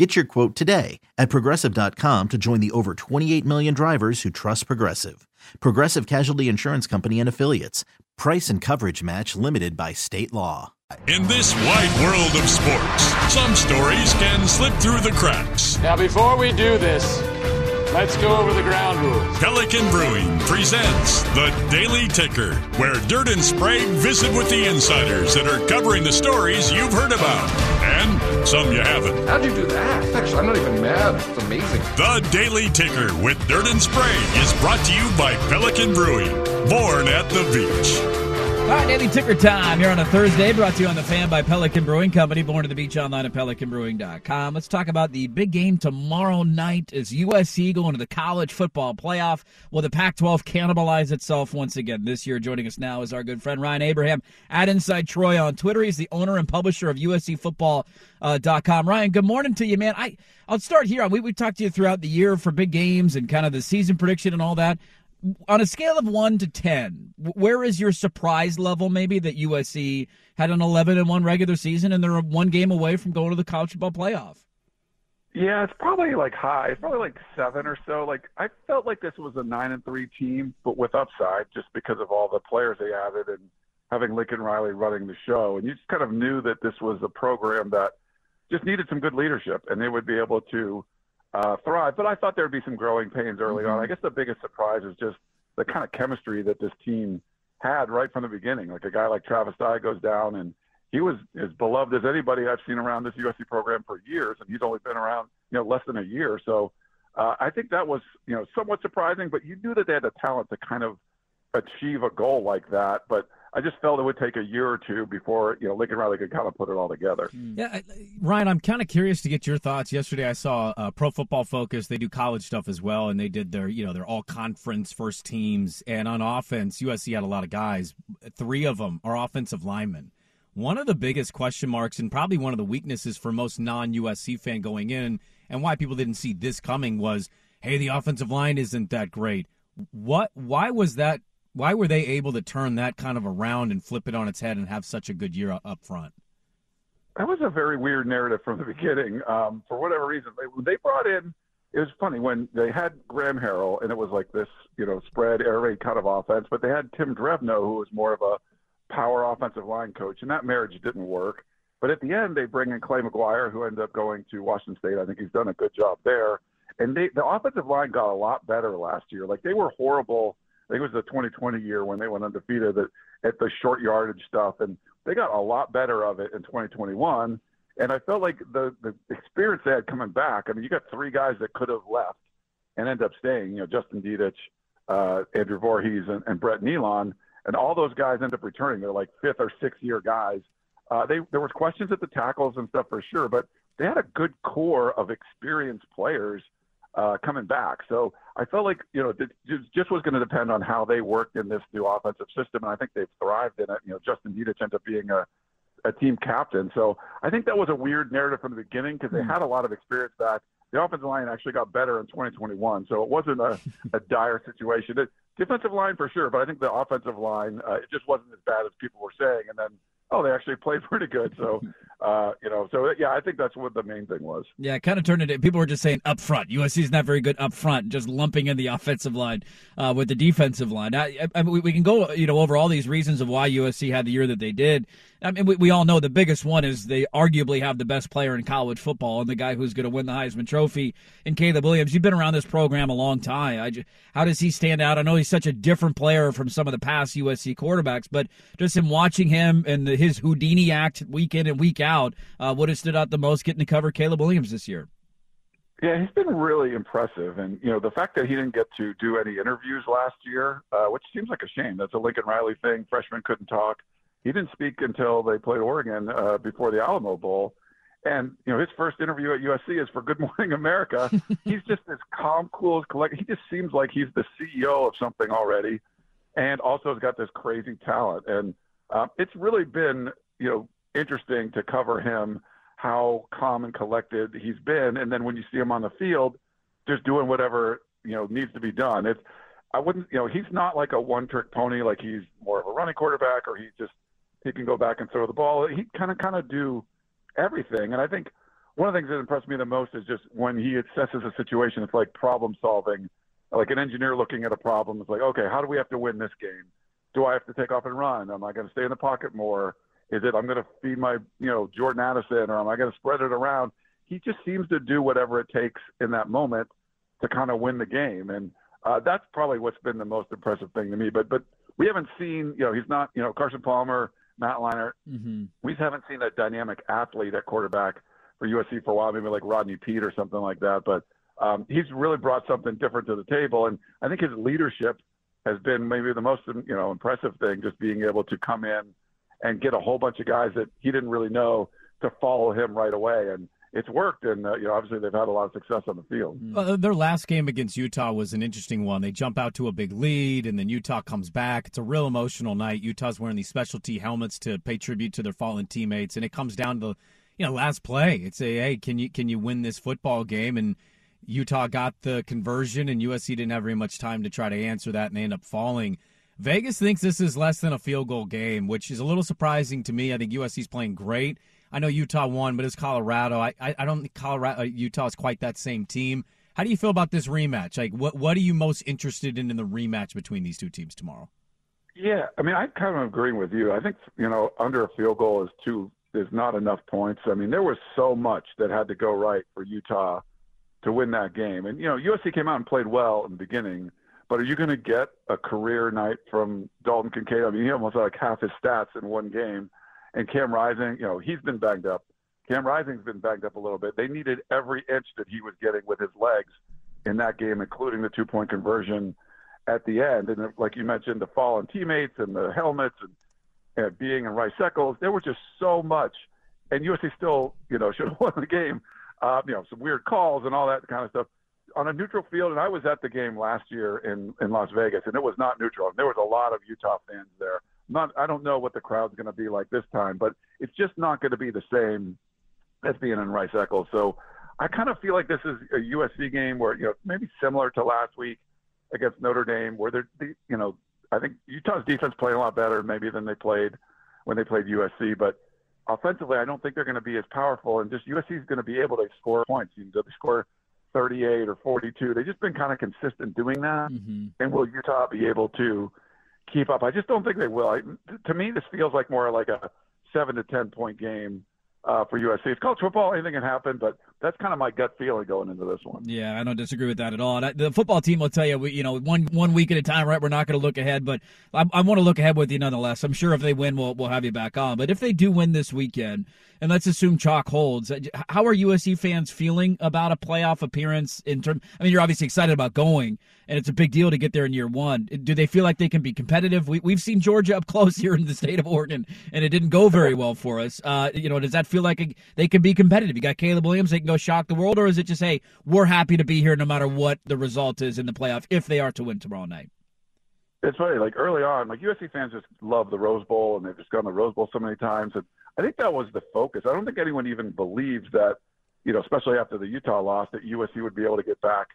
Get your quote today at progressive.com to join the over 28 million drivers who trust Progressive. Progressive Casualty Insurance Company and Affiliates. Price and coverage match limited by state law. In this wide world of sports, some stories can slip through the cracks. Now, before we do this, Let's go over the ground rules. Pelican Brewing presents the Daily Ticker, where Dirt and Sprague visit with the insiders that are covering the stories you've heard about and some you haven't. How'd you do that? Actually, I'm not even mad. It's amazing. The Daily Ticker with Dirt and Sprague is brought to you by Pelican Brewing, born at the beach. All right, daily ticker time here on a Thursday, brought to you on the fan by Pelican Brewing Company, born to the beach online at pelicanbrewing.com. Let's talk about the big game tomorrow night as USC going to the college football playoff. Will the Pac 12 cannibalize itself once again this year? Joining us now is our good friend Ryan Abraham at Inside Troy on Twitter. He's the owner and publisher of USCFootball.com. Uh, Ryan, good morning to you, man. I, I'll start here. We, we talked to you throughout the year for big games and kind of the season prediction and all that on a scale of one to ten, where is your surprise level? Maybe that USC had an eleven and one regular season and they're one game away from going to the college football playoff. Yeah, it's probably like high. It's probably like seven or so. Like I felt like this was a nine and three team, but with upside, just because of all the players they added and having Lincoln Riley running the show. And you just kind of knew that this was a program that just needed some good leadership, and they would be able to uh, thrive. But I thought there would be some growing pains early mm-hmm. on. I guess the biggest surprise is just the kind of chemistry that this team had right from the beginning. Like a guy like Travis Dye goes down, and he was as beloved as anybody I've seen around this USC program for years, and he's only been around you know less than a year. So uh, I think that was you know somewhat surprising, but you knew that they had the talent to kind of achieve a goal like that. But I just felt it would take a year or two before you know Lincoln Riley could kind of put it all together. Hmm. Yeah, Ryan, I'm kind of curious to get your thoughts. Yesterday, I saw uh, Pro Football Focus. They do college stuff as well, and they did their you know their all conference first teams. And on offense, USC had a lot of guys. Three of them are offensive linemen. One of the biggest question marks, and probably one of the weaknesses for most non USC fan going in, and why people didn't see this coming was, hey, the offensive line isn't that great. What? Why was that why were they able to turn that kind of around and flip it on its head and have such a good year up front? That was a very weird narrative from the beginning. Um, for whatever reason, they, they brought in. It was funny when they had Graham Harrell, and it was like this, you know, spread air raid kind of offense. But they had Tim Drevno, who was more of a power offensive line coach, and that marriage didn't work. But at the end, they bring in Clay McGuire, who ended up going to Washington State. I think he's done a good job there. And they, the offensive line got a lot better last year. Like they were horrible I think it was the 2020 year when they went undefeated at, at the short yardage stuff, and they got a lot better of it in 2021. And I felt like the the experience they had coming back. I mean, you got three guys that could have left and end up staying. You know, Justin Dedich, uh, Andrew Voorhees, and, and Brett Neilon, and all those guys end up returning. They're like fifth or sixth year guys. Uh, they there was questions at the tackles and stuff for sure, but they had a good core of experienced players uh, coming back. So I felt like you know it just was going to depend on how they worked in this new offensive system, and I think they've thrived in it. You know, Justin Dedich ended up being a a team captain, so I think that was a weird narrative from the beginning because they hmm. had a lot of experience back. The offensive line actually got better in 2021, so it wasn't a, a dire situation. The defensive line for sure, but I think the offensive line uh, it just wasn't as bad as people were saying. And then oh, they actually played pretty good. So, uh, you know, so yeah, I think that's what the main thing was. Yeah, it kind of turned into people were just saying up front. USC is not very good up front, just lumping in the offensive line uh, with the defensive line. I, I, we, we can go, you know, over all these reasons of why USC had the year that they did. I mean, we, we all know the biggest one is they arguably have the best player in college football and the guy who's going to win the Heisman Trophy in Caleb Williams. You've been around this program a long time. I just, how does he stand out? I know he's such a different player from some of the past USC quarterbacks, but just in watching him and the, his Houdini act week in and week out, uh, what has stood out the most getting to cover Caleb Williams this year? Yeah, he's been really impressive, and you know the fact that he didn't get to do any interviews last year, uh, which seems like a shame. That's a Lincoln Riley thing. Freshmen couldn't talk. He didn't speak until they played Oregon uh, before the Alamo Bowl, and you know his first interview at USC is for Good Morning America. he's just as calm, cool, as collect. He just seems like he's the CEO of something already, and also has got this crazy talent. And uh, it's really been you know interesting to cover him how calm and collected he's been. And then when you see him on the field, just doing whatever you know needs to be done. It's I wouldn't you know he's not like a one trick pony like he's more of a running quarterback or he just he can go back and throw the ball. He kind of kind of do everything. And I think one of the things that impressed me the most is just when he assesses a situation. It's like problem solving, like an engineer looking at a problem. It's like okay, how do we have to win this game? Do I have to take off and run? Am I going to stay in the pocket more? Is it I'm going to feed my, you know, Jordan Addison or am I going to spread it around? He just seems to do whatever it takes in that moment to kind of win the game. And uh, that's probably what's been the most impressive thing to me. But but we haven't seen, you know, he's not, you know, Carson Palmer, Matt Leinart. Mm-hmm. We haven't seen a dynamic athlete at quarterback for USC for a while, maybe like Rodney Peete or something like that. But um, he's really brought something different to the table, and I think his leadership has been maybe the most, you know, impressive thing. Just being able to come in and get a whole bunch of guys that he didn't really know to follow him right away. And it's worked, and uh, you know obviously they've had a lot of success on the field. Uh, their last game against Utah was an interesting one. They jump out to a big lead, and then Utah comes back. It's a real emotional night. Utah's wearing these specialty helmets to pay tribute to their fallen teammates, and it comes down to you know last play. It's a hey, can you can you win this football game? And Utah got the conversion, and USC didn't have very much time to try to answer that, and they end up falling. Vegas thinks this is less than a field goal game, which is a little surprising to me. I think USC's playing great. I know Utah won, but it's Colorado. I, I, I don't think Colorado uh, Utah is quite that same team. How do you feel about this rematch? Like, what what are you most interested in in the rematch between these two teams tomorrow? Yeah, I mean, I kind of agree with you. I think you know, under a field goal is too is not enough points. I mean, there was so much that had to go right for Utah to win that game, and you know, USC came out and played well in the beginning but are you going to get a career night from Dalton Kincaid? I mean, he almost had like half his stats in one game. And Cam Rising, you know, he's been banged up. Cam Rising's been banged up a little bit. They needed every inch that he was getting with his legs in that game, including the two point conversion at the end. And like you mentioned, the fallen teammates and the helmets and, and being in Rice Eccles, there was just so much. And USC still, you know, should have won the game. Uh, you know, some weird calls and all that kind of stuff on a neutral field, and I was at the game last year in in Las Vegas, and it was not neutral. And There was a lot of Utah fans there. Not, I don't know what the crowd's going to be like this time, but it's just not going to be the same as being in Rice Eccles. So I kind of feel like this is a USC game where you know maybe similar to last week against Notre Dame, where they're you know I think Utah's defense played a lot better maybe than they played when they played USC, but offensively I don't think they're going to be as powerful, and just USC is going to be able to score points. You know, they score 38 or 42. They've just been kind of consistent doing that. Mm-hmm. And will Utah be able to keep up? I just don't think they will. I, to me, this feels like more like a seven to 10 point game uh, for USC. It's college football; anything can happen. But that's kind of my gut feeling going into this one. Yeah, I don't disagree with that at all. the football team will tell you, you know, one one week at a time, right? We're not going to look ahead, but I, I want to look ahead with you nonetheless. I'm sure if they win, we'll we'll have you back on. But if they do win this weekend, and let's assume chalk holds, uh, how are USC fans feeling about a playoff appearance? In term, I mean, you're obviously excited about going, and it's a big deal to get there in year one. Do they feel like they can be competitive? We, we've seen Georgia up close here in the state of Oregon, and it didn't go very well for us. Uh, you know, does that feel like a, they can be competitive? You got Caleb Williams, they can go shock the world, or is it just, hey, we're happy to be here no matter what the result is in the playoff if they are to win tomorrow night? It's funny, like early on, like USC fans just love the Rose Bowl, and they've just gone to the Rose Bowl so many times. And I think that was the focus. I don't think anyone even believed that, you know, especially after the Utah loss, that USC would be able to get back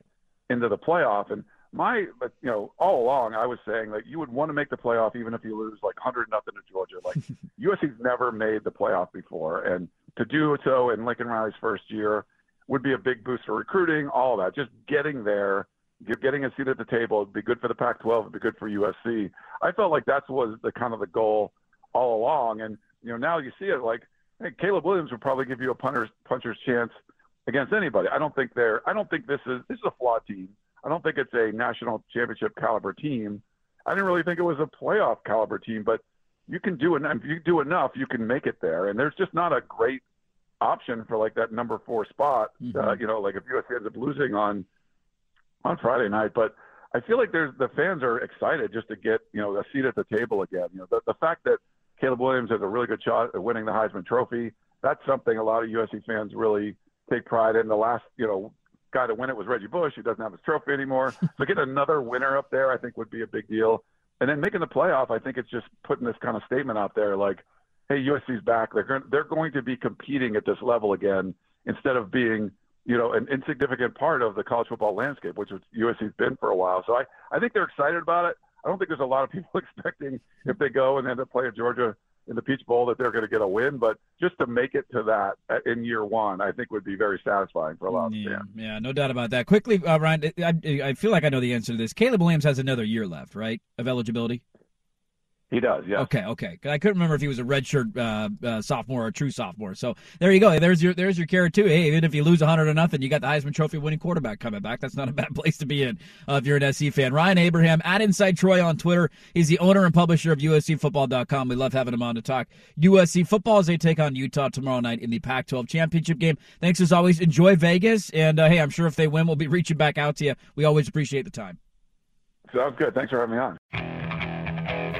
into the playoff. And my, but you know, all along I was saying that you would want to make the playoff even if you lose like hundred nothing to Georgia. Like USC's never made the playoff before, and to do so in Lincoln Riley's first year would be a big boost for recruiting. All that, just getting there, getting a seat at the table, would be good for the Pac-12, it'd be good for USC. I felt like that was the kind of the goal all along, and You know, now you see it like, hey, Caleb Williams would probably give you a punter's puncher's chance against anybody. I don't think they're. I don't think this is this is a flawed team. I don't think it's a national championship caliber team. I didn't really think it was a playoff caliber team, but you can do enough. If you do enough, you can make it there. And there's just not a great option for like that number four spot. Mm-hmm. Uh, you know, like if USC ends up losing on on Friday night, but I feel like there's the fans are excited just to get you know a seat at the table again. You know, the, the fact that Caleb Williams has a really good shot at winning the Heisman Trophy. That's something a lot of USC fans really take pride in. The last you know guy to win it was Reggie Bush. He doesn't have his trophy anymore. so get another winner up there, I think, would be a big deal. And then making the playoff, I think it's just putting this kind of statement out there, like, "Hey, USC's back. They're they're going to be competing at this level again, instead of being, you know, an insignificant part of the college football landscape, which USC's been for a while. So I, I think they're excited about it. I don't think there's a lot of people expecting if they go and end up playing Georgia in the Peach Bowl that they're going to get a win, but just to make it to that in year one, I think would be very satisfying for a lot of yeah, fans. Yeah, no doubt about that. Quickly, uh, Ryan, I, I feel like I know the answer to this. Caleb Williams has another year left, right, of eligibility? He does, yeah. Okay, okay. I couldn't remember if he was a redshirt uh, uh, sophomore or a true sophomore. So there you go. There's your there's your carrot too. Hey, even if you lose 100 or nothing, you got the Heisman Trophy winning quarterback coming back. That's not a bad place to be in uh, if you're an SC fan. Ryan Abraham at Inside Troy on Twitter. He's the owner and publisher of USCFootball.com. We love having him on to talk USC football as they take on Utah tomorrow night in the Pac-12 championship game. Thanks as always. Enjoy Vegas, and uh, hey, I'm sure if they win, we'll be reaching back out to you. We always appreciate the time. Sounds good. Thanks for having me on.